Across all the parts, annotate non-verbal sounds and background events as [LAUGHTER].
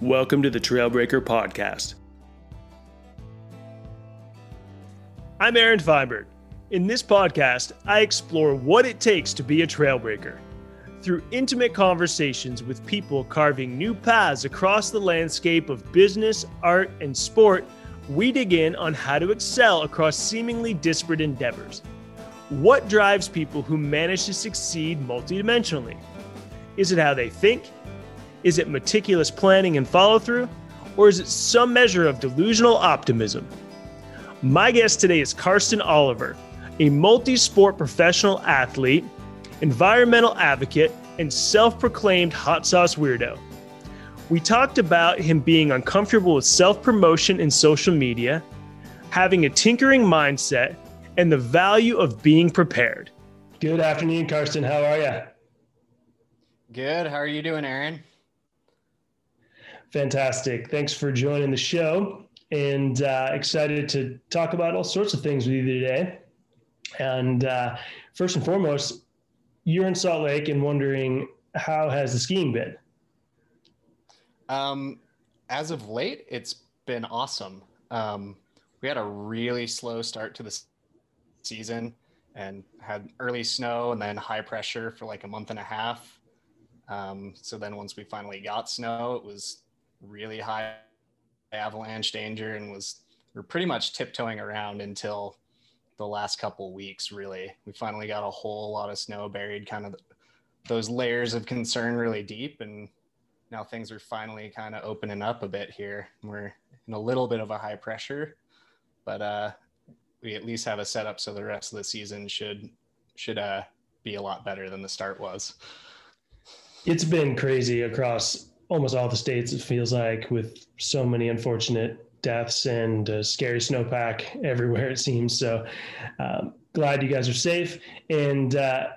Welcome to the Trailbreaker Podcast. I'm Aaron Feinberg. In this podcast, I explore what it takes to be a trailbreaker. Through intimate conversations with people carving new paths across the landscape of business, art, and sport, we dig in on how to excel across seemingly disparate endeavors. What drives people who manage to succeed multidimensionally? Is it how they think? Is it meticulous planning and follow through? Or is it some measure of delusional optimism? My guest today is Carston Oliver, a multi sport professional athlete, environmental advocate, and self proclaimed hot sauce weirdo. We talked about him being uncomfortable with self promotion in social media, having a tinkering mindset, and the value of being prepared. Good afternoon, Karsten. How are you? Good. How are you doing, Aaron? Fantastic. Thanks for joining the show and uh, excited to talk about all sorts of things with you today. And uh, first and foremost, you're in Salt Lake and wondering how has the skiing been? Um, as of late, it's been awesome. Um, we had a really slow start to the season and had early snow and then high pressure for like a month and a half. Um, so then once we finally got snow, it was really high avalanche danger and was we are pretty much tiptoeing around until the last couple weeks really. We finally got a whole lot of snow buried kind of those layers of concern really deep and now things are finally kind of opening up a bit here. We're in a little bit of a high pressure but uh we at least have a setup so the rest of the season should should uh be a lot better than the start was. It's been crazy across almost all the states, it feels like, with so many unfortunate deaths and scary snowpack [LAUGHS] everywhere, it seems. So um, glad you guys are safe. And uh,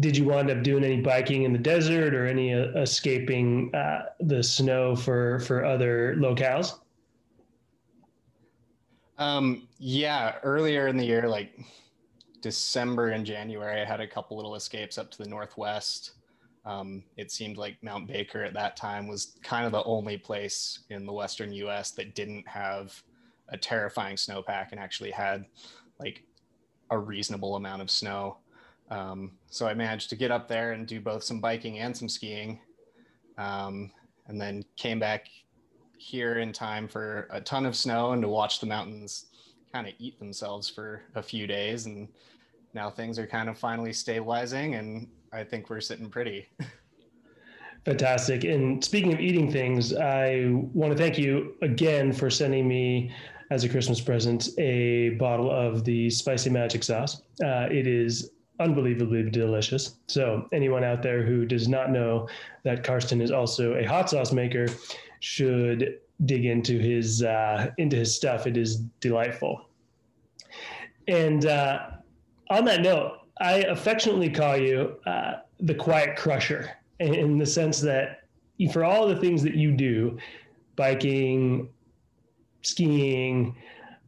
did you wind up doing any biking in the desert or any uh, escaping uh, the snow for, for other locales? Um, yeah, earlier in the year, like December and January, I had a couple little escapes up to the northwest. Um, it seemed like Mount Baker at that time was kind of the only place in the Western US that didn't have a terrifying snowpack and actually had like a reasonable amount of snow. Um, so I managed to get up there and do both some biking and some skiing. Um, and then came back here in time for a ton of snow and to watch the mountains kind of eat themselves for a few days. And now things are kind of finally stabilizing and I think we're sitting pretty. Fantastic. And speaking of eating things, I want to thank you again for sending me as a Christmas present a bottle of the spicy magic sauce. Uh, it is unbelievably delicious. So anyone out there who does not know that Carston is also a hot sauce maker should dig into his uh, into his stuff. It is delightful. And uh, on that note, I affectionately call you uh, the quiet crusher in the sense that for all the things that you do, biking, skiing,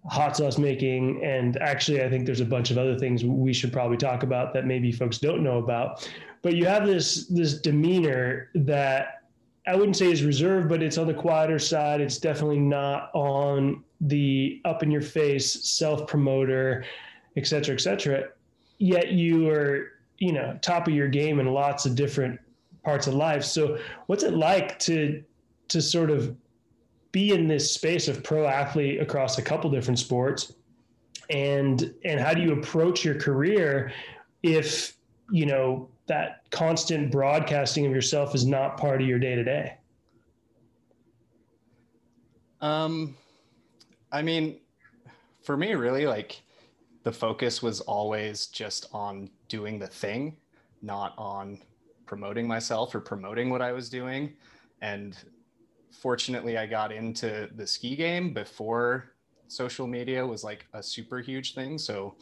hot sauce making, and actually, I think there's a bunch of other things we should probably talk about that maybe folks don't know about. But you have this this demeanor that I wouldn't say is reserved, but it's on the quieter side. It's definitely not on the up in your face self promoter, et cetera, et cetera yet you are you know top of your game in lots of different parts of life. So what's it like to to sort of be in this space of pro athlete across a couple different sports? And and how do you approach your career if you know that constant broadcasting of yourself is not part of your day to day um i mean for me really like the focus was always just on doing the thing, not on promoting myself or promoting what I was doing. And fortunately, I got into the ski game before social media was like a super huge thing. So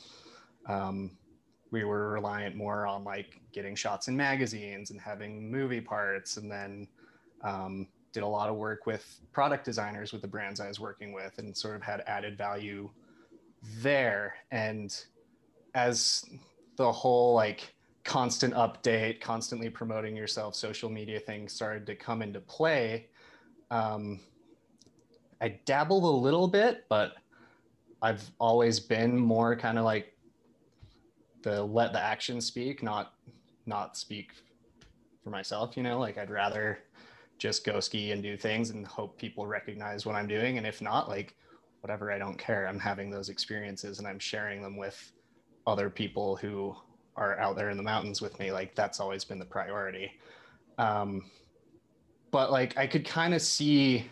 um, we were reliant more on like getting shots in magazines and having movie parts, and then um, did a lot of work with product designers with the brands I was working with, and sort of had added value there and as the whole like constant update constantly promoting yourself social media thing started to come into play Um, I dabbled a little bit, but I've always been more kind of like the let the action speak, not not speak for myself. You know, like I'd rather just go ski and do things and hope people recognize what I'm doing. And if not, like whatever, I don't care. I'm having those experiences and I'm sharing them with other people who are out there in the mountains with me. Like that's always been the priority. Um, but like I could kind of see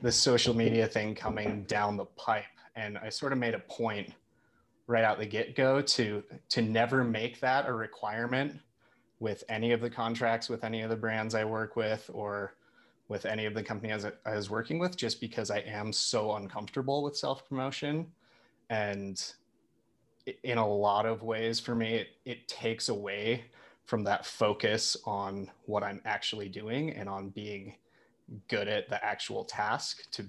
the social media thing coming down the pipe, and I sort of made a point right out the get go to to never make that a requirement with any of the contracts with any of the brands I work with or with any of the companies I was working with, just because I am so uncomfortable with self promotion. And in a lot of ways, for me, it, it takes away from that focus on what I'm actually doing and on being good at the actual task to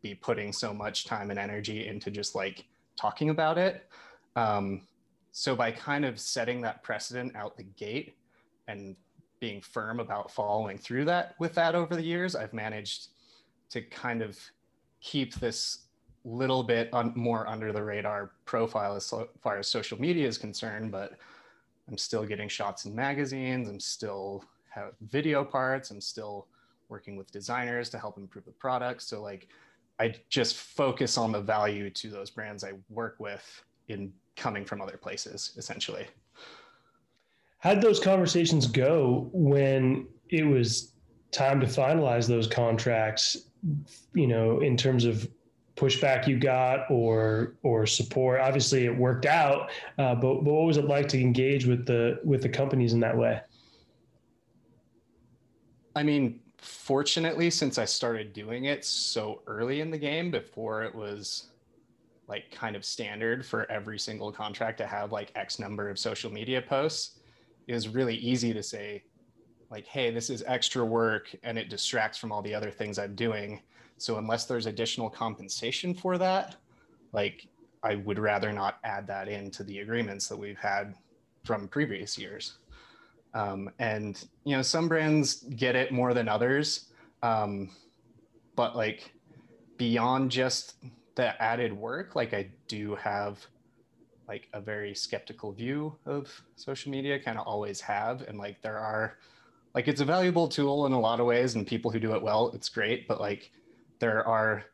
be putting so much time and energy into just like talking about it. Um, so by kind of setting that precedent out the gate, and being firm about following through that with that over the years, I've managed to kind of keep this little bit un- more under the radar profile as far as social media is concerned, but I'm still getting shots in magazines. I'm still have video parts. I'm still working with designers to help improve the product. So like, I just focus on the value to those brands I work with in coming from other places, essentially. How'd those conversations go when it was time to finalize those contracts? You know, in terms of pushback you got or or support. Obviously, it worked out, uh, but but what was it like to engage with the with the companies in that way? I mean, fortunately, since I started doing it so early in the game, before it was like kind of standard for every single contract to have like X number of social media posts is really easy to say like hey this is extra work and it distracts from all the other things i'm doing. So unless there's additional compensation for that like i would rather not add that into the agreements that we've had from previous years. Um, and you know some brands get it more than others. Um, but like beyond just the added work like i do have like a very skeptical view of social media kind of always have and like there are like it's a valuable tool in a lot of ways and people who do it well it's great but like there are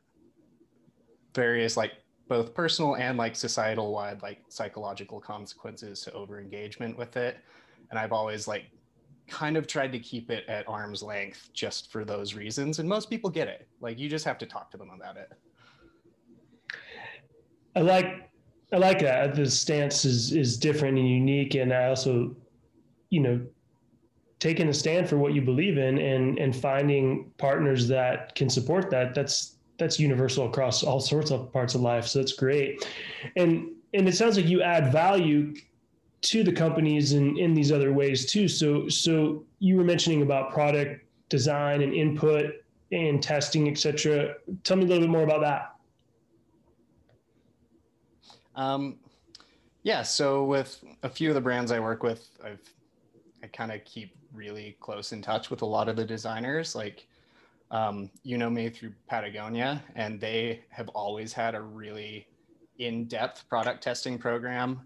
various like both personal and like societal wide like psychological consequences to over engagement with it and i've always like kind of tried to keep it at arm's length just for those reasons and most people get it. Like you just have to talk to them about it. I like I like that. The stance is is different and unique, and I also, you know, taking a stand for what you believe in and and finding partners that can support that. That's that's universal across all sorts of parts of life. So that's great, and and it sounds like you add value to the companies in in these other ways too. So so you were mentioning about product design and input and testing, etc. Tell me a little bit more about that. Um, yeah, so with a few of the brands I work with, I've I kind of keep really close in touch with a lot of the designers. Like, um, you know me through Patagonia, and they have always had a really in-depth product testing program,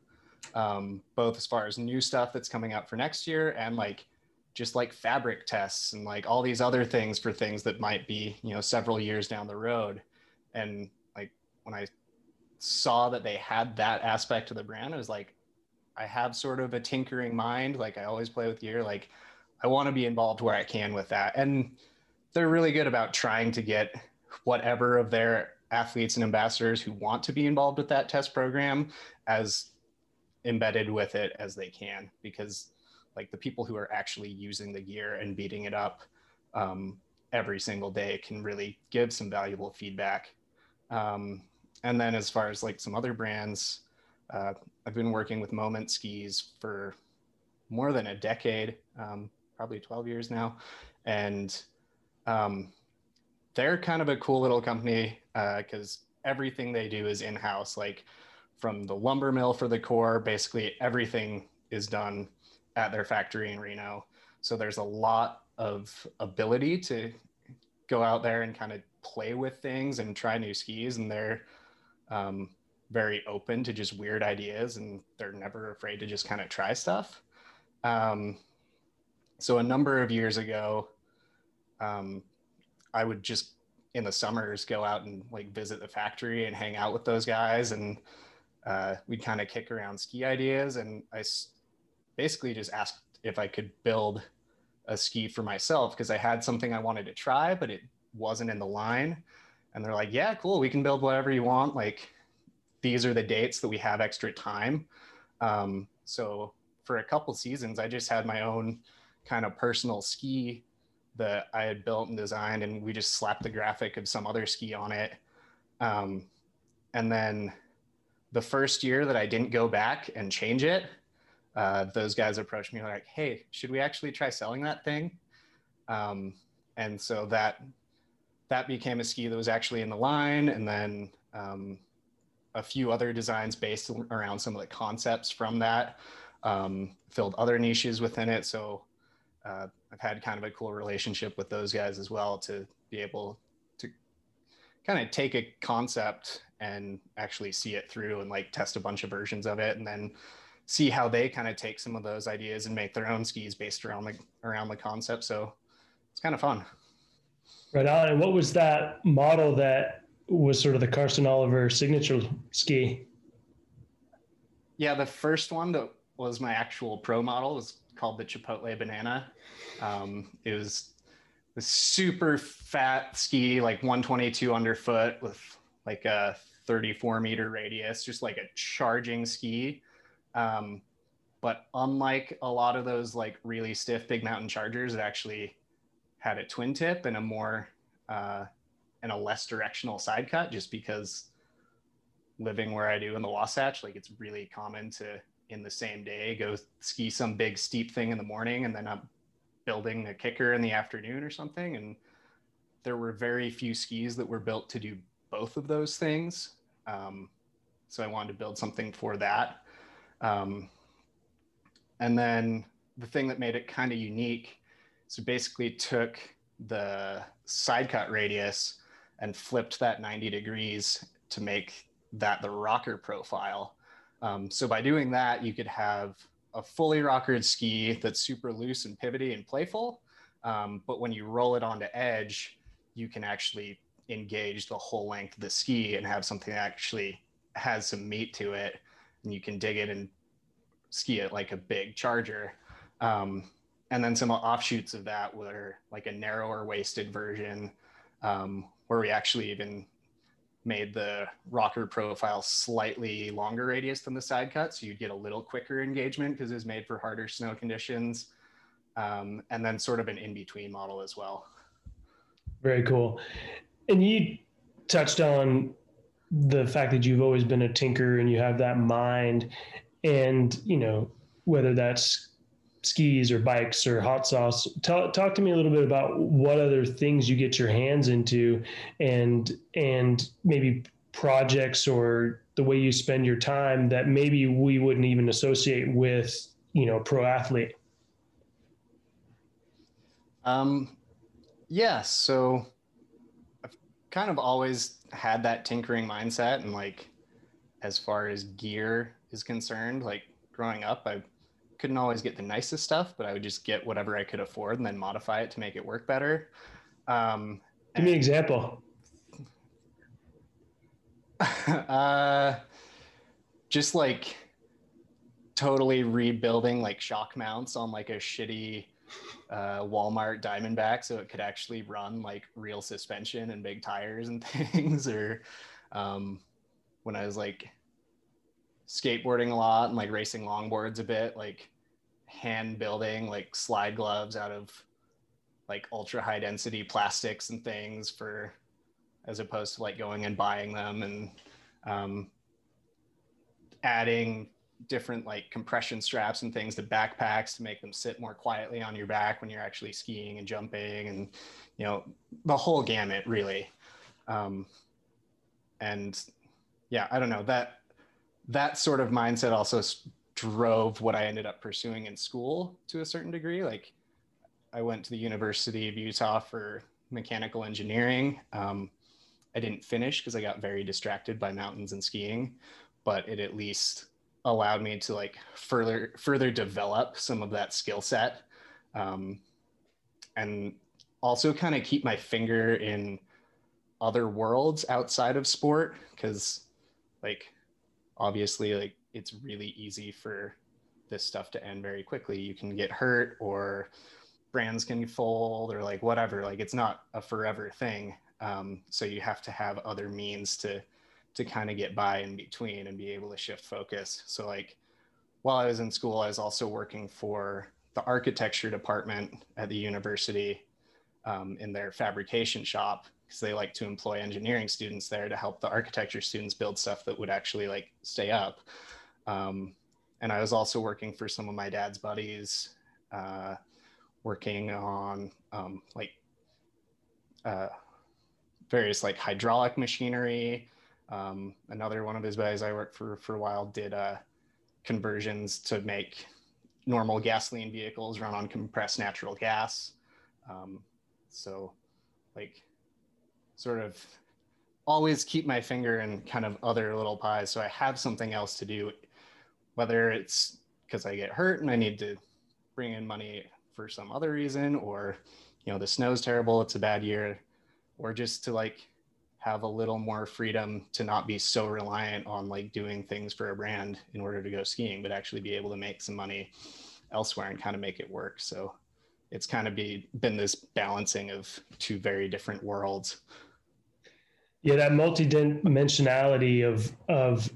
um, both as far as new stuff that's coming out for next year and like just like fabric tests and like all these other things for things that might be you know several years down the road. And like when I saw that they had that aspect to the brand, I was like, I have sort of a tinkering mind. Like I always play with gear. Like I want to be involved where I can with that. And they're really good about trying to get whatever of their athletes and ambassadors who want to be involved with that test program as embedded with it as they can because like the people who are actually using the gear and beating it up um, every single day can really give some valuable feedback um, and then as far as like some other brands, uh, I've been working with Moment Skis for more than a decade, um, probably 12 years now. And um, they're kind of a cool little company because uh, everything they do is in house, like from the lumber mill for the core, basically everything is done at their factory in Reno. So there's a lot of ability to go out there and kind of play with things and try new skis and they're um, very open to just weird ideas and they're never afraid to just kind of try stuff. Um, so a number of years ago um, i would just in the summers go out and like visit the factory and hang out with those guys and uh, we'd kind of kick around ski ideas and i basically just asked if i could build a ski for myself because i had something i wanted to try but it wasn't in the line and they're like yeah cool we can build whatever you want like these are the dates that we have extra time um, so for a couple seasons i just had my own kind of personal ski that I had built and designed, and we just slapped the graphic of some other ski on it. Um, and then the first year that I didn't go back and change it, uh, those guys approached me like, "Hey, should we actually try selling that thing?" Um, and so that that became a ski that was actually in the line, and then um, a few other designs based around some of the concepts from that um, filled other niches within it. So uh, I've had kind of a cool relationship with those guys as well to be able to kind of take a concept and actually see it through and like test a bunch of versions of it and then see how they kind of take some of those ideas and make their own skis based around the around the concept so it's kind of fun right on and what was that model that was sort of the Carston Oliver signature ski yeah the first one that was my actual pro model was called the Chipotle Banana. Um, it was a super fat ski, like 122 underfoot with like a 34 meter radius, just like a charging ski. Um, but unlike a lot of those like really stiff big mountain chargers, it actually had a twin tip and a more uh, and a less directional side cut, just because living where I do in the Wasatch, like it's really common to in the same day, go ski some big steep thing in the morning, and then I'm building a kicker in the afternoon or something. And there were very few skis that were built to do both of those things. Um, so I wanted to build something for that. Um, and then the thing that made it kind of unique, so basically took the side cut radius and flipped that 90 degrees to make that the rocker profile. Um, so by doing that, you could have a fully rockered ski that's super loose and pivoty and playful. Um, but when you roll it onto edge, you can actually engage the whole length of the ski and have something that actually has some meat to it. And you can dig it and ski it like a big charger. Um, and then some offshoots of that were like a narrower waisted version um, where we actually even made the rocker profile slightly longer radius than the side cut. So you'd get a little quicker engagement because it was made for harder snow conditions. Um, and then sort of an in-between model as well. Very cool. And you touched on the fact that you've always been a tinker and you have that mind and, you know, whether that's skis or bikes or hot sauce. Talk, talk to me a little bit about what other things you get your hands into and and maybe projects or the way you spend your time that maybe we wouldn't even associate with, you know, pro athlete. Um yeah, so I've kind of always had that tinkering mindset and like as far as gear is concerned, like growing up, I couldn't always get the nicest stuff, but I would just get whatever I could afford and then modify it to make it work better. Um, Give me an example. [LAUGHS] uh, just like totally rebuilding like shock mounts on like a shitty uh, Walmart Diamondback so it could actually run like real suspension and big tires and [LAUGHS] things. or um, when I was like skateboarding a lot and like racing longboards a bit, like hand building like slide gloves out of like ultra high density plastics and things for as opposed to like going and buying them and um, adding different like compression straps and things to backpacks to make them sit more quietly on your back when you're actually skiing and jumping and you know the whole gamut really. Um, and yeah i don't know that that sort of mindset also drove what I ended up pursuing in school to a certain degree. Like I went to the University of Utah for mechanical engineering. Um, I didn't finish because I got very distracted by mountains and skiing, but it at least allowed me to like further further develop some of that skill set, um, and also kind of keep my finger in other worlds outside of sport because like obviously like it's really easy for this stuff to end very quickly. You can get hurt or brands can fold or like whatever. Like it's not a forever thing. Um, so you have to have other means to to kind of get by in between and be able to shift focus. So like while i was in school i was also working for the architecture department at the university um, in their fabrication shop because they like to employ engineering students there to help the architecture students build stuff that would actually like stay up. Um, and I was also working for some of my dad's buddies, uh, working on um, like uh, various like hydraulic machinery. Um, another one of his buddies I worked for for a while did uh, conversions to make normal gasoline vehicles run on compressed natural gas. Um, so like sort of always keep my finger in kind of other little pies so I have something else to do, whether it's because I get hurt and I need to bring in money for some other reason, or you know the snow's terrible, it's a bad year, or just to like have a little more freedom to not be so reliant on like doing things for a brand in order to go skiing, but actually be able to make some money elsewhere and kind of make it work. So it's kind of be been this balancing of two very different worlds. Yeah, that multi-dimensionality of of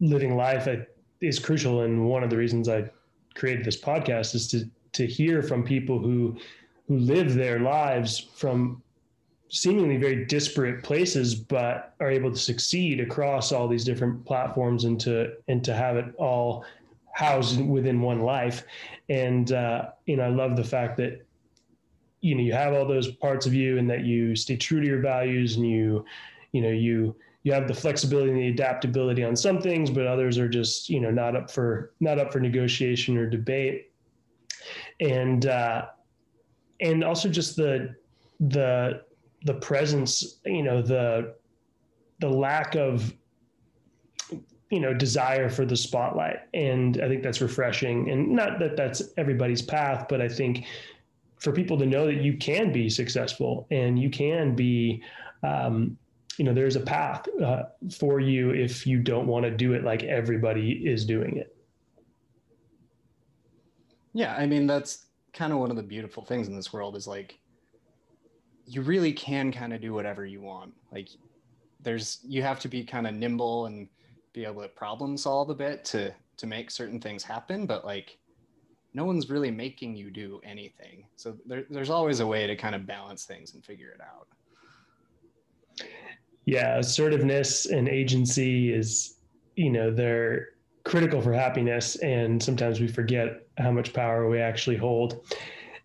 living life uh, is crucial, and one of the reasons I created this podcast is to to hear from people who who live their lives from seemingly very disparate places, but are able to succeed across all these different platforms and to and to have it all housed within one life. And uh, you know, I love the fact that you know you have all those parts of you, and that you stay true to your values, and you you know you you have the flexibility and the adaptability on some things but others are just you know not up for not up for negotiation or debate and uh and also just the the the presence you know the the lack of you know desire for the spotlight. And i think that's refreshing. And not that that's everybody's path but i think for people to know that you can be successful and you can be um, you know there's a path uh, for you if you don't want to do it like everybody is doing it. Yeah i mean that's kind of one of the beautiful things in this world is like you really can kind of do whatever you want. Like there's you have to be kind of nimble and be able to problem solve a bit to to make certain things happen but like no one's really making you do anything. So there, there's always a way to kind of balance things and figure it out. Yeah assertiveness and agency is you know they're critical for happiness and sometimes we forget how much power we actually hold.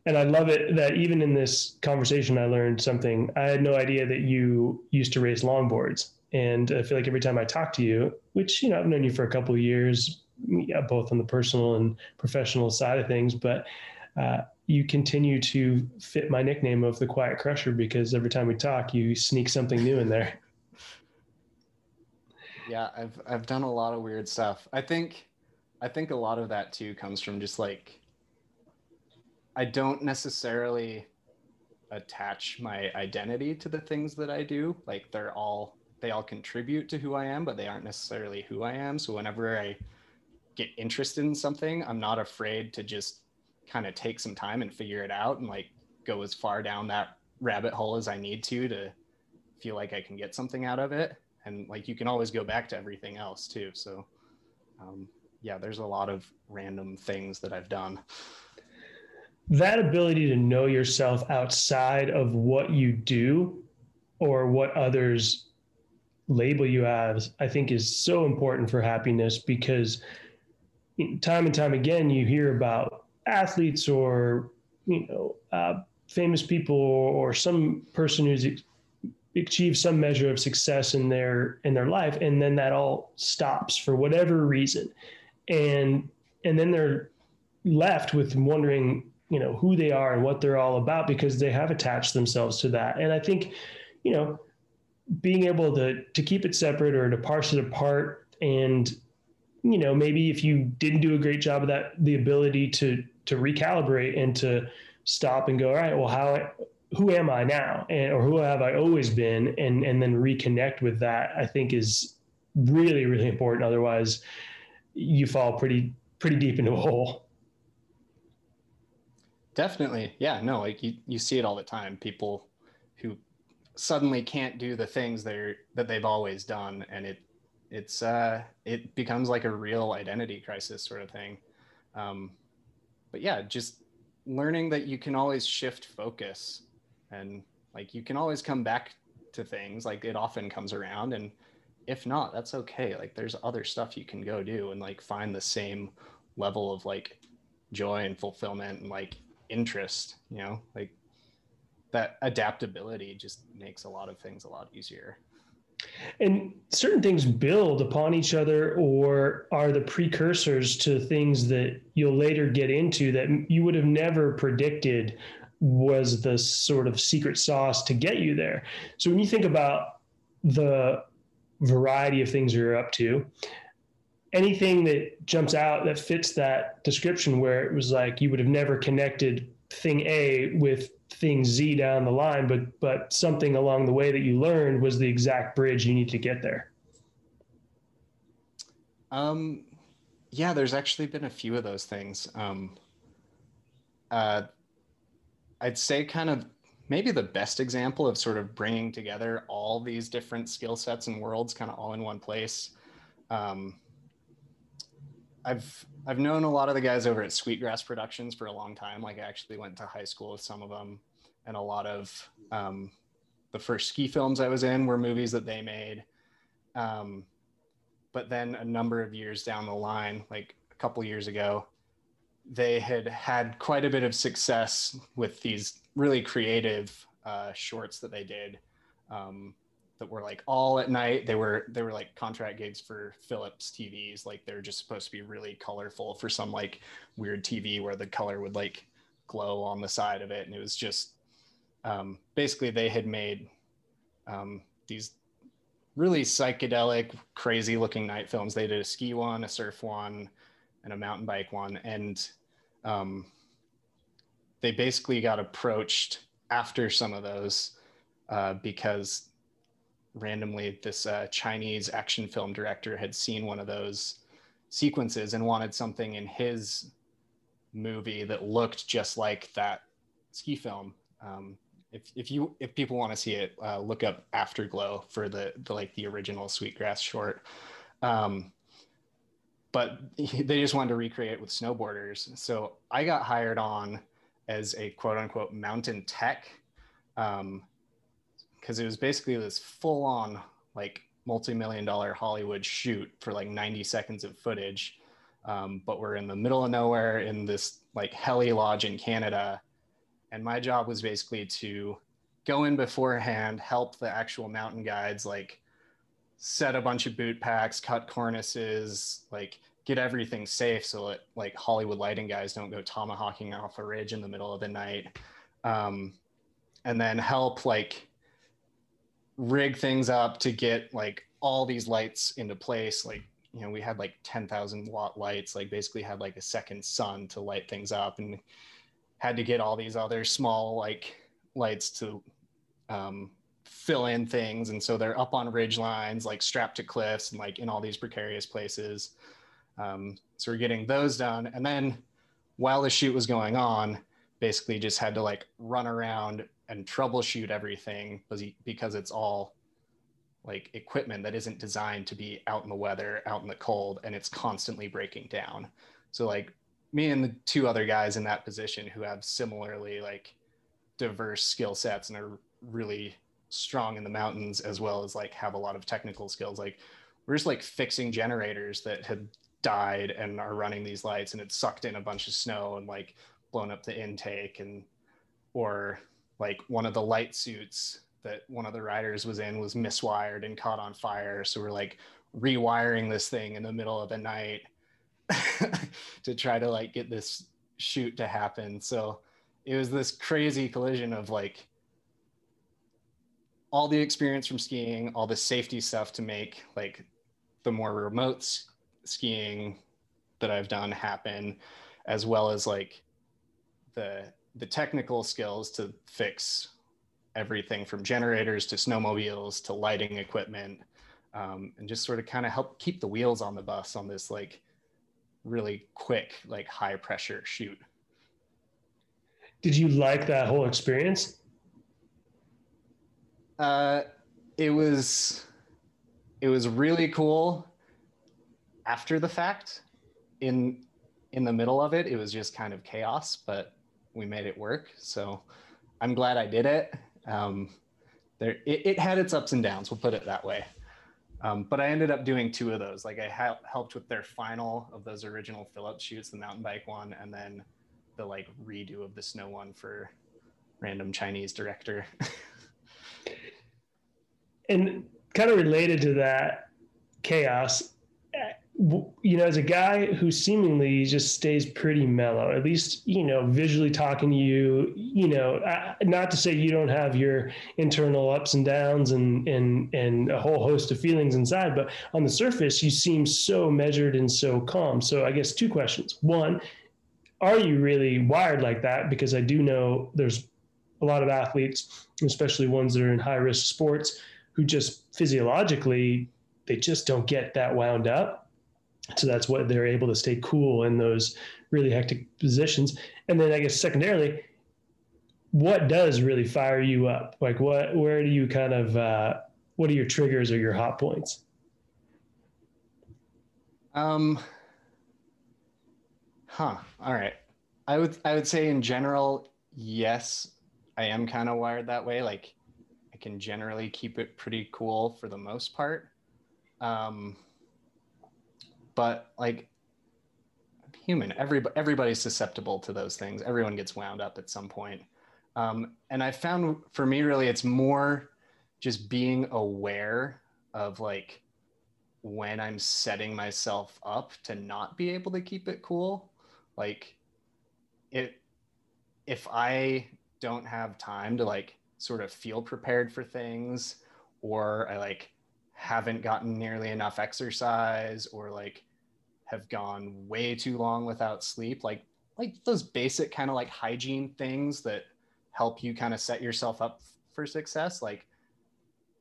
And i love it that even in this conversation i learned something. I had no idea that you used to race longboards and i feel like every time i talk to you which you know i've known you for a couple of years yeah, both on the personal and professional side of things but uh, you continue to fit my nickname of the quiet crusher because every time we talk you sneak something new in there [LAUGHS] yeah, I've I've done a lot of weird stuff. I think I think a lot of that too comes from just like I don't necessarily attach my identity to the things that I do. Like they're all they all contribute to who I am, but they aren't necessarily who I am. So whenever I get interested in something, I'm not afraid to just kind of take some time and figure it out and like go as far down that rabbit hole as I need to to feel like I can get something out of it. And like you can always go back to everything else too. So um, yeah there's a lot of random things that i've done. That ability to know yourself outside of what you do or what others label you as i think is so important for happiness because time and time again you hear about athletes or you know uh, famous people or some person who's achieved some measure of success in their in their life and then that all stops for whatever reason. And and then they're left with wondering you know who they are and what they're all about because they have attached themselves to that. And i think you know being able to to keep it separate or to parse it apart and you know maybe if you didn't do a great job of that the ability to to recalibrate and to stop and go all right well how who am i now and or who have i always been and and then reconnect with that i think is really really important otherwise you fall pretty pretty deep into a hole Definitely. Yeah, no, like you, you see it all the time. People suddenly can't do the things they're that they've always done and it it's uh it becomes like a real identity crisis sort of thing. Um but yeah, just learning that you can always shift focus and like you can always come back to things like it often comes around and if not that's okay like there's other stuff you can go do and like find the same level of like joy and fulfillment and like interest you know like that adaptability just makes a lot of things a lot easier. And certain things build upon each other or are the precursors to things that you'll later get into that you would have never predicted was the sort of secret sauce to get you there. So when you think about the variety of things you're up to anything that jumps out that fits that description where it was like you would have never connected thing A with thing Z down the line, but but something along the way that you learned was the exact bridge you need to get there? Um, yeah, there's actually been a few of those things. Um, uh, I'd say kind of maybe the best example of sort of bringing together all these different skill sets and worlds kind of all in one place. Um, I've I've known a lot of the guys over at Sweetgrass Productions for a long time. Like I actually went to high school with some of them, and a lot of um, the first ski films I was in were movies that they made. Um, but then a number of years down the line, like a couple years ago, they had had quite a bit of success with these really creative uh, shorts that they did. Um, that were like all at night. They were they were like contract gigs for Philips TVs. Like they're just supposed to be really colorful for some like weird TV where the color would like glow on the side of it, and it was just um, basically they had made um, these really psychedelic, crazy looking night films. They did a ski one, a surf one, and a mountain bike one, and um, they basically got approached after some of those uh, because randomly this uh, Chinese action film director had seen one of those sequences and wanted something in his movie that looked just like that ski film. Um, if, if you if people want to see it, uh, look up Afterglow for the, the like the original Sweetgrass short. Um, but [LAUGHS] they just wanted to recreate it with snowboarders. So I got hired on as a quote unquote mountain tech. Um, because it was basically this full on like multi-million dollar Hollywood shoot for like 90 seconds of footage. Um, but we're in the middle of nowhere in this like heli lodge in Canada. And my job was basically to go in beforehand, help the actual mountain guides, like set a bunch of boot packs, cut cornices, like get everything safe so that like Hollywood lighting guys don't go tomahawking off a ridge in the middle of the night. Um, and then help like rig things up to get like all these lights into place. Like you know we had like 10,000 watt lights like basically had like a second sun to light things up and had to get all these other small like lights to um, fill in things. And so they're up on ridge lines like strapped to cliffs and like in all these precarious places. Um, so we're getting those done. And then while the shoot was going on basically just had to like run around and troubleshoot everything because it's all like equipment that isn't designed to be out in the weather, out in the cold, and it's constantly breaking down. So like me and the two other guys in that position who have similarly like diverse skill sets and are really strong in the mountains as well as like have a lot of technical skills. Like we're just like fixing generators that had died and are running these lights and it sucked in a bunch of snow and like blown up the intake and or like one of the light suits that one of the riders was in was miswired and caught on fire. So we're like rewiring this thing in the middle of the night [LAUGHS] to try to like get this shoot to happen. So it was this crazy collision of like all the experience from skiing, all the safety stuff to make like the more remote skiing that I've done happen, as well as like the the technical skills to fix everything from generators to snowmobiles to lighting equipment, um, and just sort of kind of help keep the wheels on the bus on this like really quick, like high pressure shoot. Did you like that whole experience? Uh, it was it was really cool after the fact in in the middle of it it was just kind of chaos but we made it work. So i'm glad i did it. Um, there it, it had its ups and downs we'll put it that way. Um, but i ended up doing two of those. Like i ha- helped with their final of those original Philips shoots the mountain bike one and then the like redo of the snow one for random chinese director. [LAUGHS] And kind of related to that chaos you know as a guy who seemingly just stays pretty mellow at least you know visually talking to you you know not to say you don't have your internal ups and downs and and and a whole host of feelings inside but on the surface you seem so measured and so calm. So i guess two questions. One are you really wired like that? Because i do know there's a lot of athletes especially ones that are in high risk sports who just physiologically they just don't get that wound up. So that's what they're able to stay cool in those really hectic positions. And then I guess secondarily, what does really fire you up? Like what where do you kind of uh, what are your triggers or your hot points? Um huh. All right. I would I would say in general, yes, I am kind of wired that way. Like I can generally keep it pretty cool for the most part. Um, but like human, everybody, everybody's susceptible to those things. Everyone gets wound up at some point. Um, and I found for me, really, it's more just being aware of like when I'm setting myself up to not be able to keep it cool. Like it, if I don't have time to like sort of feel prepared for things or I like haven't gotten nearly enough exercise or like have gone way too long without sleep like like those basic kind of like hygiene things that help you kind of set yourself up for success like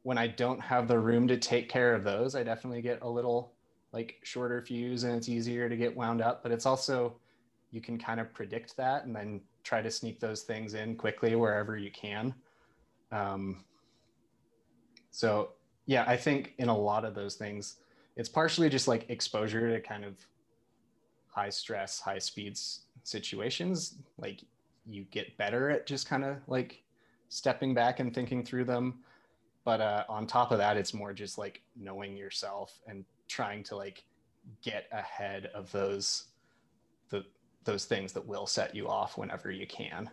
when I don't have the room to take care of those I definitely get a little like shorter fuse and it's easier to get wound up but it's also you can kind of predict that and then try to sneak those things in quickly wherever you can. Um, so yeah, I think in a lot of those things, it's partially just like exposure to kind of high stress, high speeds situations. Like you get better at just kind of like stepping back and thinking through them. But uh, on top of that, it's more just like knowing yourself and trying to like get ahead of those the those things that will set you off whenever you can.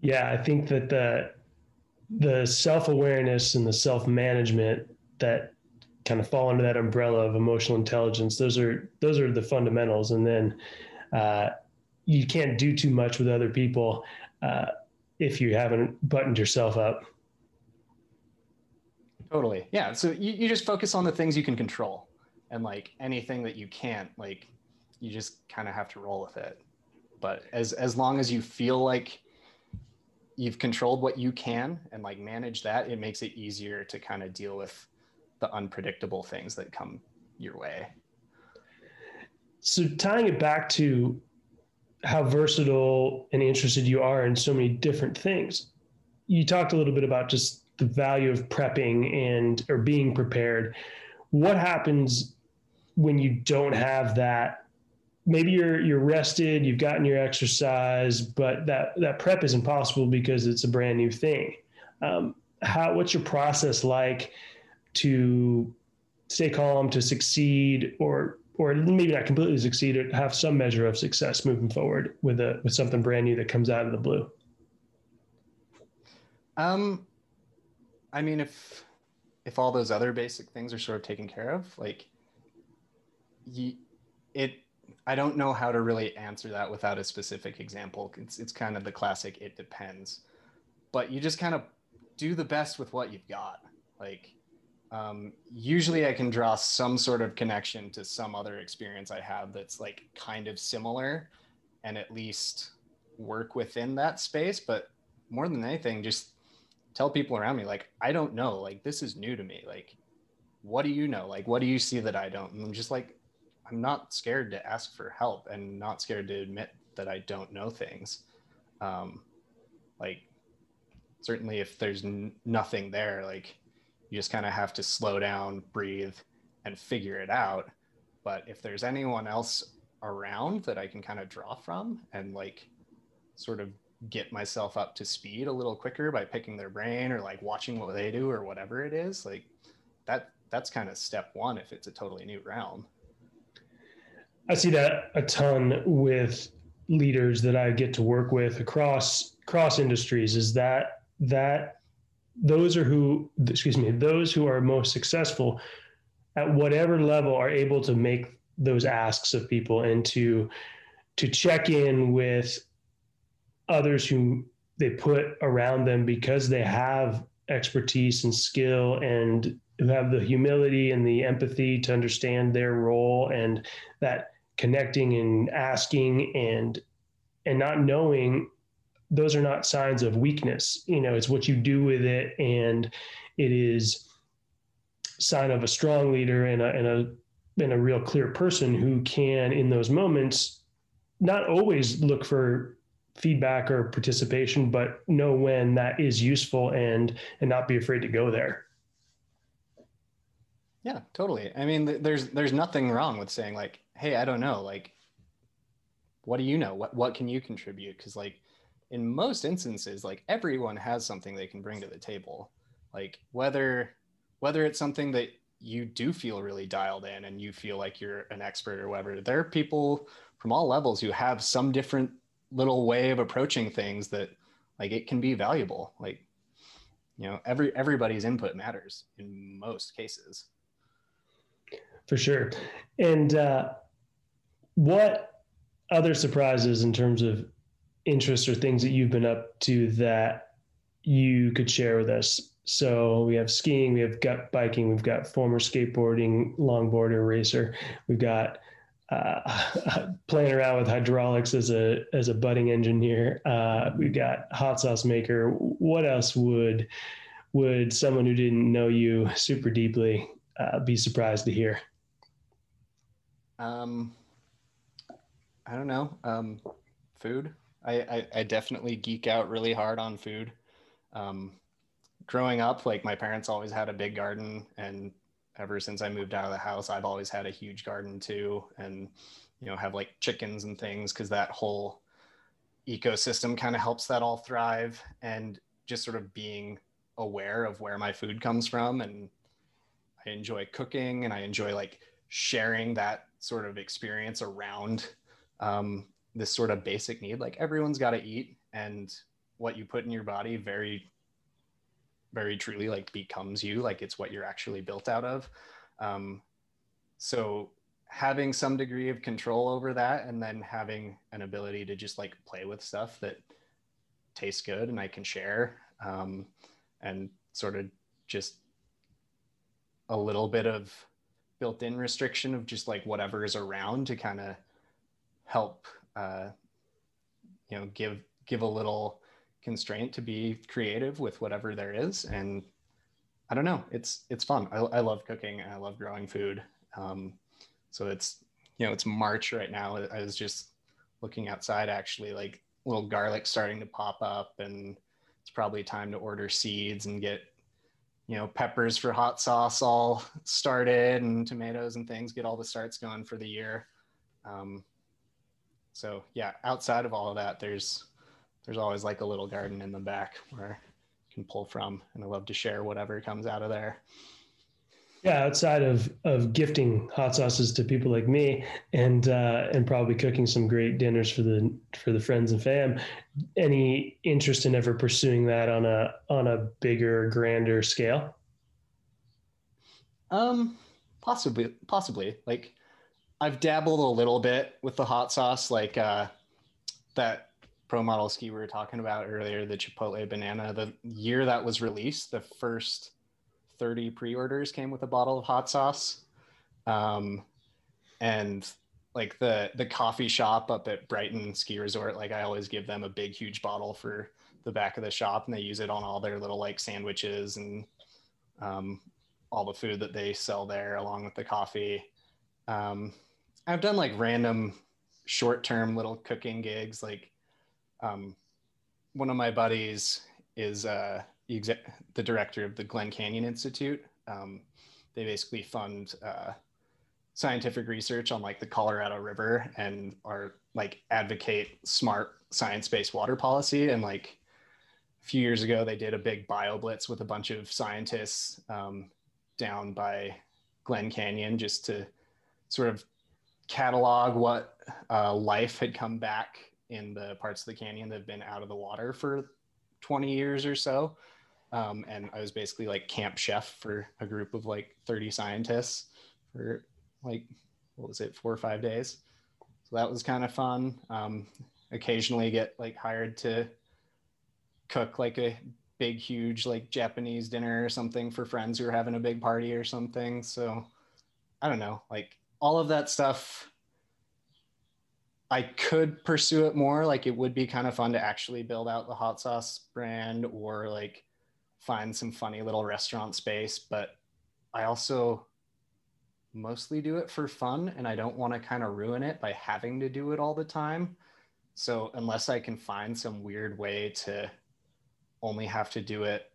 Yeah, I think that the the self awareness and the self management that kind of fall under that umbrella of emotional intelligence. Those are those are the fundamentals. And then uh, you can't do too much with other people uh, if you haven't buttoned yourself up. Totally. Yeah. So you, you just focus on the things you can control and like anything that you can't like you just kind of have to roll with it. But as as long as you feel like you've controlled what you can and like manage that, it makes it easier to kind of deal with the unpredictable things that come your way. So tying it back to how versatile and interested you are in so many different things. You talked a little bit about just the value of prepping and or being prepared. What happens when you don't have that maybe you're you're rested, you've gotten your exercise, but that that prep is impossible because it's a brand new thing. Um, how what's your process like to stay calm, to succeed, or or maybe not completely succeed, or have some measure of success moving forward with a with something brand new that comes out of the blue? Um, I mean, if if all those other basic things are sort of taken care of, like, you, it I don't know how to really answer that without a specific example. It's it's kind of the classic it depends. But you just kind of do the best with what you've got. Like um, usually I can draw some sort of connection to some other experience I have that's like kind of similar and at least work within that space. But more than anything, just tell people around me, like, I don't know, like, this is new to me. Like, what do you know? Like, what do you see that I don't? And I'm just like, I'm not scared to ask for help and not scared to admit that I don't know things. Um, like, certainly if there's n- nothing there, like, you just kind of have to slow down, breathe, and figure it out. But if there's anyone else around that I can kind of draw from and like sort of get myself up to speed a little quicker by picking their brain or like watching what they do or whatever it is, like that that's kind of step one if it's a totally new realm. I see that a ton with leaders that I get to work with across cross industries is that that those are who excuse me those who are most successful at whatever level are able to make those asks of people and to to check in with others who they put around them because they have expertise and skill and who have the humility and the empathy to understand their role and that connecting and asking and and not knowing those are not signs of weakness. You know, it's what you do with it, and it is sign of a strong leader and a and a and a real clear person who can, in those moments, not always look for feedback or participation, but know when that is useful and and not be afraid to go there. Yeah, totally. I mean, there's there's nothing wrong with saying like, "Hey, I don't know. Like, what do you know? What what can you contribute?" Because like in most instances like everyone has something they can bring to the table. Like whether whether it's something that you do feel really dialed in and you feel like you're an expert or whatever there are people from all levels who have some different little way of approaching things that like it can be valuable. Like you know every everybody's input matters in most cases. For sure. And uh what other surprises in terms of interests or things that you've been up to that you could share with us? So we have skiing, we have gut biking, we've got former skateboarding, longboarder, racer, we've got uh, [LAUGHS] playing around with hydraulics as a as a budding engineer. Uh, we've got hot sauce maker. What else would would someone who didn't know you super deeply uh, be surprised to hear? Um, I don't know. Um, food. I, I, I definitely geek out really hard on food. Um, growing up, like my parents always had a big garden, and ever since I moved out of the house, I've always had a huge garden too, and you know have like chickens and things because that whole ecosystem kind of helps that all thrive, and just sort of being aware of where my food comes from, and I enjoy cooking, and I enjoy like sharing that sort of experience around um, this sort of basic need like everyone's got to eat and what you put in your body very very truly like becomes you like it's what you're actually built out of. Um, so having some degree of control over that and then having an ability to just like play with stuff that tastes good and i can share um, and sort of just a little bit of built-in restriction of just like whatever is around to kind of help uh, you know give give a little constraint to be creative with whatever there is. And i don't know it's it's fun. I, I love cooking. I love growing food. Um, so it's you know it's march right now. I was just looking outside actually like little garlic starting to pop up and it's probably time to order seeds and get you know peppers for hot sauce all started and tomatoes and things get all the starts going for the year. Um, so yeah, outside of all of that, there's there's always like a little garden in the back where you can pull from, and I love to share whatever comes out of there. Yeah, outside of of gifting hot sauces to people like me, and uh, and probably cooking some great dinners for the for the friends and fam, any interest in ever pursuing that on a on a bigger, grander scale? Um, possibly, possibly. Like I've dabbled a little bit with the hot sauce, like uh, that pro model ski we were talking about earlier, the Chipotle banana. The year that was released, the first 30 pre-orders came with a bottle of hot sauce. Um, and like the the coffee shop up at Brighton Ski Resort, like I always give them a big huge bottle for the back of the shop and they use it on all their little like sandwiches and um, all the food that they sell there along with the coffee. Um, I've done like random short term little cooking gigs. Like um, one of my buddies is uh, the, director of the Glen Canyon Institute. Um, they basically fund uh, scientific research on like the Colorado River and are like advocate smart science-based water policy. And like a few years ago, they did a big bio blitz with a bunch of scientists um, down by Glen Canyon just to sort of catalog what uh, life had come back in the parts of the canyon that have been out of the water for 20 years or so. Um, and I was basically like camp chef for a group of like 30 scientists for like, what was it, four or five days. So that was kind of fun. Um, occasionally get like hired to cook like a big, huge like Japanese dinner or something for friends who are having a big party or something. So I don't know, like all of that stuff I could pursue it more. Like it would be kind of fun to actually build out the hot sauce brand or like find some funny little restaurant space. But I also mostly do it for fun and I don't want to kind of ruin it by having to do it all the time. So unless I can find some weird way to only have to do it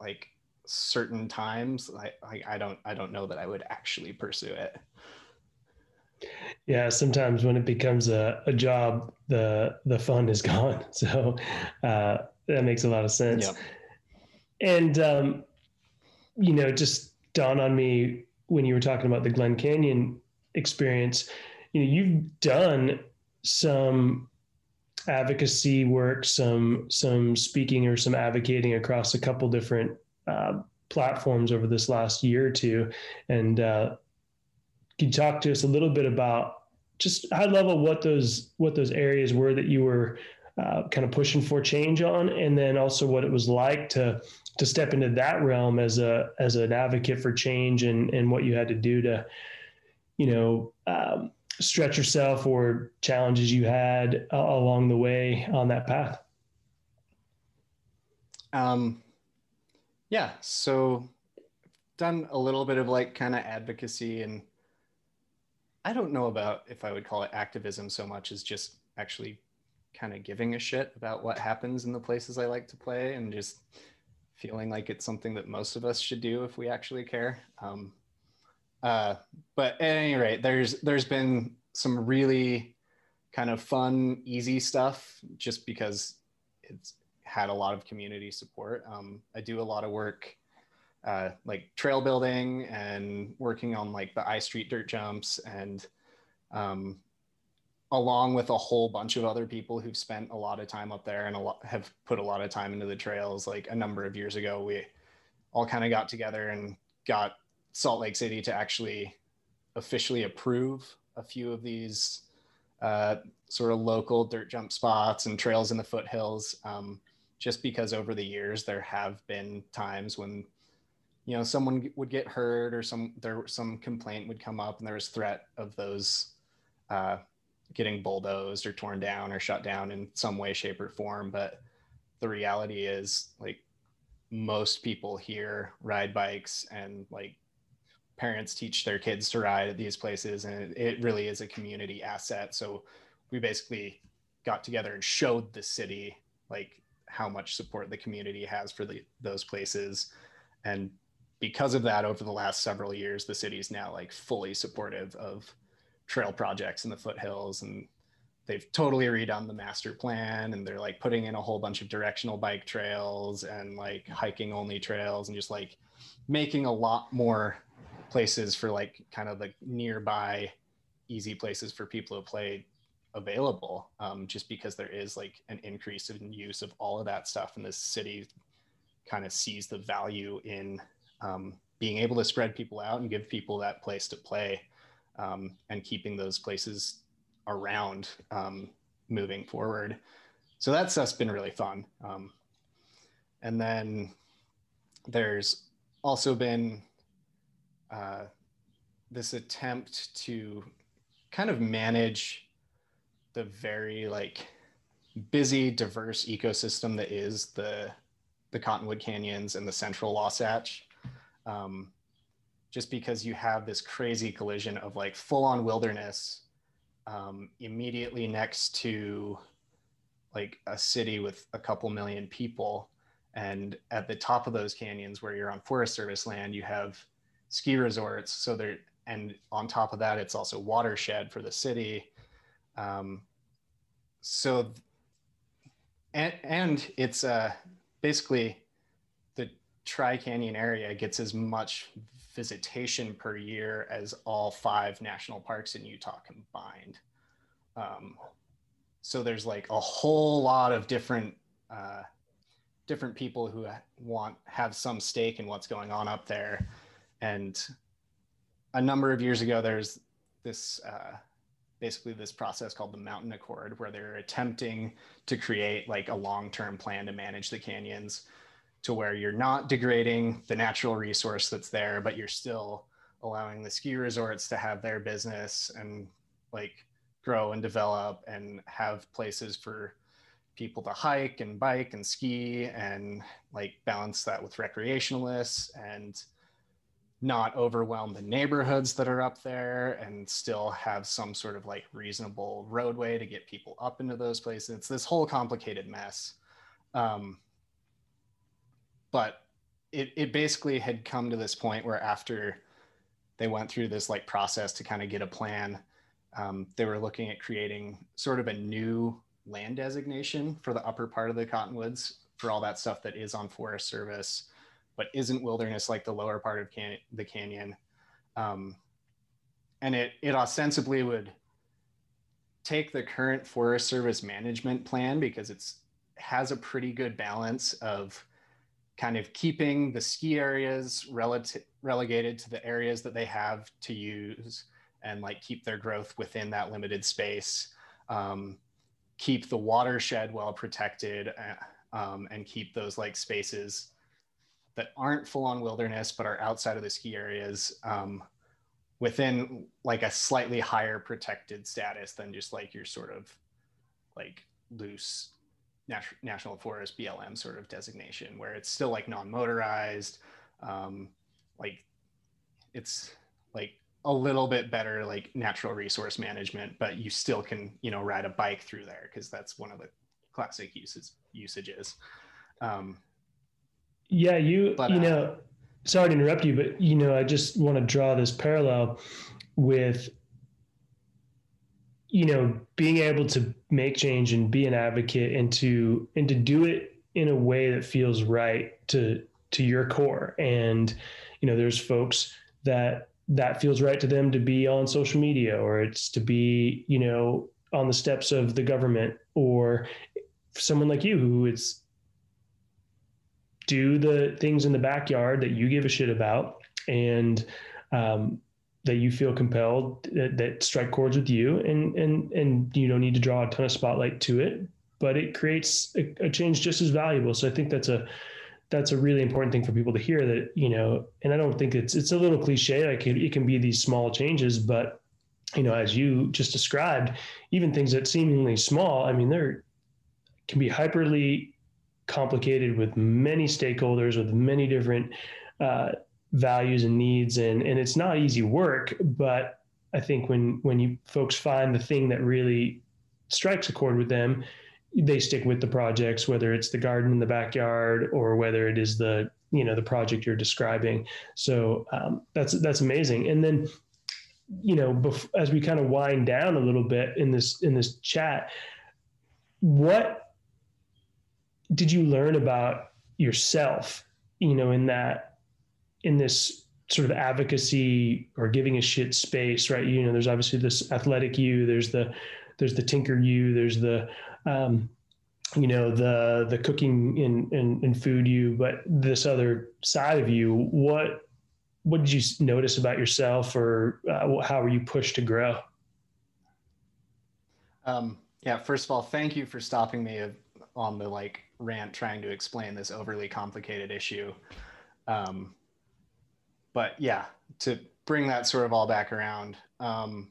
like certain times, I, I, I don't I don't know that I would actually pursue it. Yeah, sometimes when it becomes a, a job, the the fun is [LAUGHS] gone. So uh, that makes a lot of sense. Yep. And um, you know, just dawned on me when you were talking about the Glen Canyon experience. You know, you've done some advocacy work, some some speaking or some advocating across a couple different uh, platforms over this last year or two, and uh, you talk to us a little bit about just high level what those what those areas were that you were uh, kind of pushing for change on, and then also what it was like to to step into that realm as a as an advocate for change and and what you had to do to, you know, um, stretch yourself or challenges you had uh, along the way on that path. Um, yeah, so done a little bit of like kind of advocacy and I don't know about if I would call it activism so much as just actually kind of giving a shit about what happens in the places I like to play and just feeling like it's something that most of us should do if we actually care. Um, uh, but at any rate, there's there's been some really kind of fun, easy stuff just because it's had a lot of community support. Um, I do a lot of work uh, like trail building and working on like the I Street dirt jumps and um, along with a whole bunch of other people who've spent a lot of time up there and lot have put a lot of time into the trails. Like a number of years ago, we all kind of got together and got Salt Lake City to actually officially approve a few of these uh, sort of local dirt jump spots and trails in the foothills. Um, just because over the years there have been times when you know someone would get hurt or some there some complaint would come up and there was threat of those uh, getting bulldozed or torn down or shut down in some way shape or form. But the reality is like most people here ride bikes and like parents teach their kids to ride at these places and it really is a community asset. So we basically got together and showed the city like how much support the community has for the, those places. And because of that, over the last several years, the city is now like fully supportive of trail projects in the foothills and they've totally redone the master plan and they're like putting in a whole bunch of directional bike trails and like hiking only trails and just like making a lot more places for like kind of like nearby easy places for people to play available um, just because there is like an increase in use of all of that stuff and the city kind of sees the value in um, being able to spread people out and give people that place to play. um, and keeping those places around um, moving forward. So that stuff's been really fun. Um, and then there's also been uh, this attempt to kind of manage the very like busy, diverse ecosystem that is the the Cottonwood Canyons and the Central Wasatch. Um, just because you have this crazy collision of like full on wilderness um, immediately next to like a city with a couple million people. And at the top of those canyons where you're on Forest Service land, you have ski resorts. So there, and on top of that, it's also watershed for the city. Um, so, and, and it's uh, basically Tri Canyon area gets as much visitation per year as all five national parks in Utah combined. Um, so there's like a whole lot of different uh, different people who want have some stake in what's going on up there, and a number of years ago, there's this uh, basically this process called the Mountain Accord, where they're attempting to create like a long-term plan to manage the canyons to where you're not degrading the natural resource that's there, but you're still allowing the ski resorts to have their business and like grow and develop and have places for people to hike and bike and ski and like balance that with recreationalists and not overwhelm the neighborhoods that are up there and still have some sort of like reasonable roadway to get people up into those places. It's this whole complicated mess. Um, but it, it basically had come to this point where after they went through this like process to kind of get a plan, um, they were looking at creating sort of a new land designation for the upper part of the cottonwoods for all that stuff that is on Forest Service but isn't wilderness like the lower part of can- the canyon. Um, and it, it ostensibly would take the current Forest Service management plan because it's has a pretty good balance of kind of keeping the ski areas relative relegated to the areas that they have to use and like keep their growth within that limited space um, keep the watershed well protected uh, um, and keep those like spaces that aren't full on wilderness but are outside of the ski areas um, within like a slightly higher protected status than just like your sort of like loose nat- national forest BLM sort of designation where it's still like non-motorized um, like it's like a little bit better like natural resource management but you still can you know ride a bike through there because that's one of the classic uses usages. Um, yeah, you but, you uh, know, sorry to interrupt you, but you know, I just want to draw this parallel with you know being able to make change and be an advocate and to and to do it in a way that feels right to to your core. And you know there's folks that that feels right to them to be on social media or it's to be you know on the steps of the government or someone like you who it's do the things in the backyard that you give a shit about. And um, that you feel compelled that, that, strike chords with you and and and you don't need to draw a ton of spotlight to it but it creates a, a change just as valuable. So i think that's a that's a really important thing for people to hear that you know and i don't think it's it's a little cliche like it, it can be these small changes but you know as you just described even things that seemingly small i mean they're can be hyperly complicated with many stakeholders with many different uh, values and needs and and it's not easy work but i think when when you folks find the thing that really strikes a chord with them they stick with the projects whether it's the garden in the backyard or whether it is the you know the project you're describing. So um, that's that's amazing. And then you know bef- as we kind of wind down a little bit in this in this chat what did you learn about yourself you know in that in this sort of advocacy or giving a shit space right you know there's obviously this athletic you there's the there's the tinker you there's the um, you know the the cooking in, in in food you but this other side of you what what did you notice about yourself or uh, how were you pushed to grow? Um, yeah, first of all, thank you for stopping me on the like rant trying to explain this overly complicated issue. Um, but yeah, to bring that sort of all back around, um,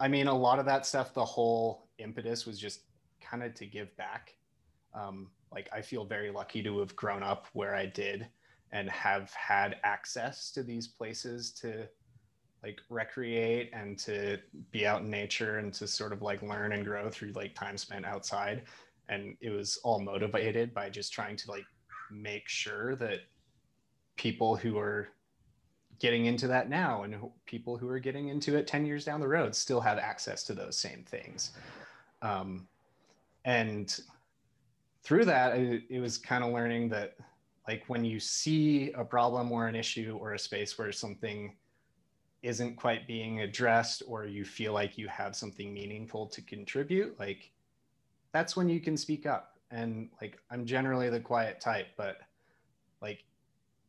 I mean, a lot of that stuff, the whole impetus was just kind of to give back. Um, like, I feel very lucky to have grown up where I did and have had access to these places to like recreate and to be out in nature and to sort of like learn and grow through like time spent outside and it was all motivated by just trying to like make sure that people who are getting into that now and people who are getting into it 10 years down the road still have access to those same things. Um, and through that it, it was kind of learning that like when you see a problem or an issue or a space where something isn't quite being addressed or you feel like you have something meaningful to contribute like that's when you can speak up. And like i'm generally the quiet type but like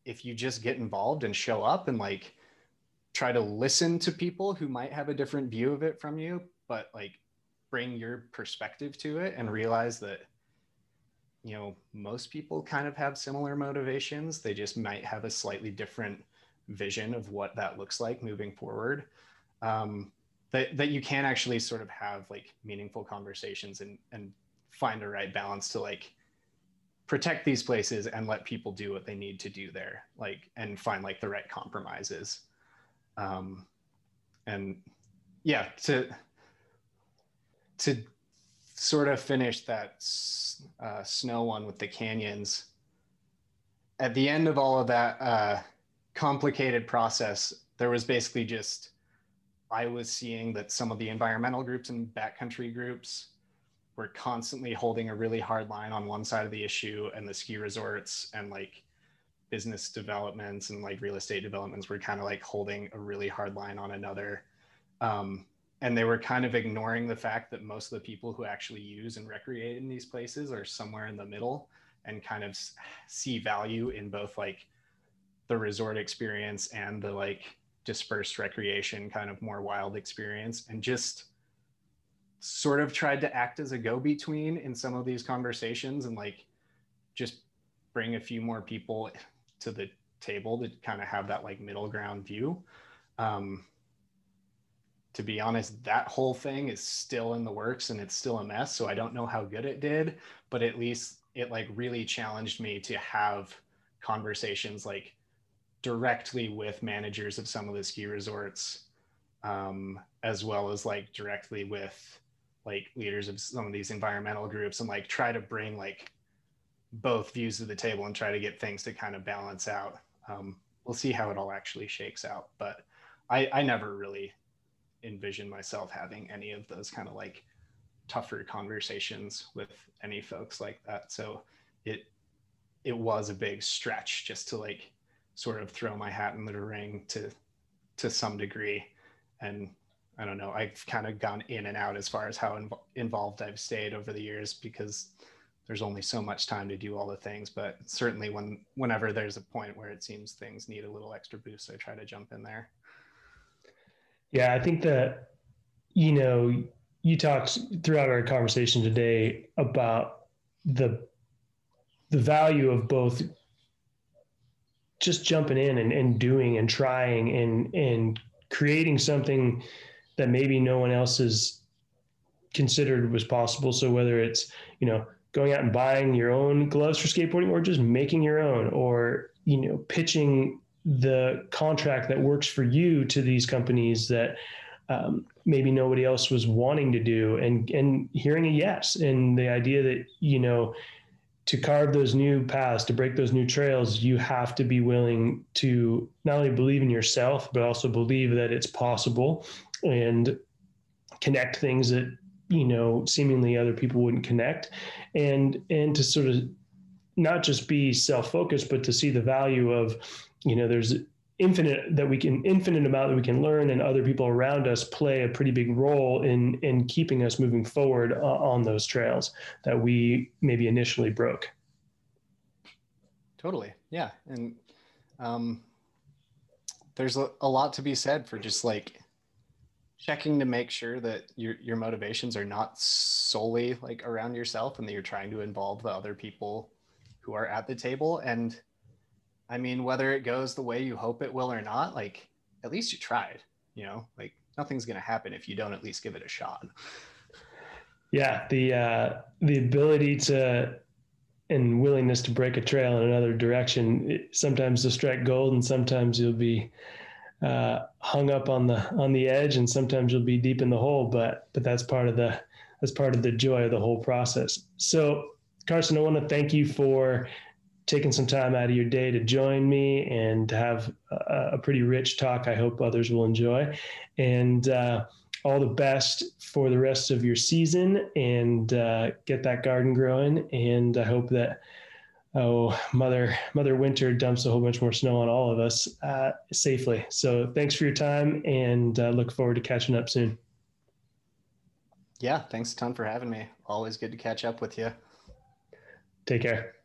if you just get involved and show up and like try to listen to people who might have a different view of it from you but like bring your perspective to it and realize that you know most people kind of have similar motivations. They just might have a slightly different vision of what that looks like moving forward. Um, that, that you can actually sort of have like meaningful conversations and, and find a right balance to like protect these places and let people do what they need to do there like and find like the right compromises. Um, and yeah to to sort of finish that uh, snow one with the canyons at the end of all of that uh, complicated process, there was basically just I was seeing that some of the environmental groups and backcountry groups were constantly holding a really hard line on one side of the issue, and the ski resorts and like business developments and like real estate developments were kind of like holding a really hard line on another. Um, and they were kind of ignoring the fact that most of the people who actually use and recreate in these places are somewhere in the middle and kind of see value in both like the resort experience and the like dispersed recreation kind of more wild experience and just sort of tried to act as a go between in some of these conversations and like just bring a few more people to the table to kind of have that like middle ground view. Um, to be honest that whole thing is still in the works and it's still a mess so i don't know how good it did but at least it like really challenged me to have conversations like directly with managers of some of the ski resorts, um, as well as like directly with like leaders of some of these environmental groups and like try to bring like both views to the table and try to get things to kind of balance out. Um, we'll see how it all actually shakes out, but I, I never really envisioned myself having any of those kind of like tougher conversations with any folks like that. So it it was a big stretch just to like sort of throw my hat in the ring to to some degree and i don't know i've kind of gone in and out as far as how inv- involved i've stayed over the years because there's only so much time to do all the things but certainly when whenever there's a point where it seems things need a little extra boost i try to jump in there. Yeah i think that you know you talked throughout our conversation today about the the value of both just jumping in and, and doing and trying and and creating something that maybe no one else has considered was possible. So whether it's you know going out and buying your own gloves for skateboarding or just making your own or you know pitching the contract that works for you to these companies that um, maybe nobody else was wanting to do and and hearing a yes and the idea that you know to carve those new paths, to break those new trails, you have to be willing to not only believe in yourself, but also believe that it's possible and connect things that, you know, seemingly other people wouldn't connect. And and to sort of not just be self-focused, but to see the value of, you know, there's infinite that we can infinite amount that we can learn and other people around us play a pretty big role in in keeping us moving forward uh, on those trails that we maybe initially broke. Totally. Yeah. And um there's a, a lot to be said for just like checking to make sure that your your motivations are not solely like around yourself and that you're trying to involve the other people who are at the table. And i mean whether it goes the way you hope it will or not like at least you tried you know? Like nothing's going to happen if you don't at least give it a shot. Yeah the uh the ability to and willingness to break a trail in another direction sometimes you'll strike gold and sometimes you'll be uh, hung up on the on the edge, and sometimes you'll be deep in the hole. But but that's part of the that's part of the joy of the whole process. So Carston, I want to thank you for taking some time out of your day to join me and have a, a pretty rich talk. I hope others will enjoy, and uh, all the best for the rest of your season and uh, get that garden growing. And I hope that oh mother mother winter dumps a whole bunch more snow on all of us uh, safely. So thanks for your time and uh, look forward to catching up soon. Yeah thanks a ton for having me. Always good to catch up with you. Take care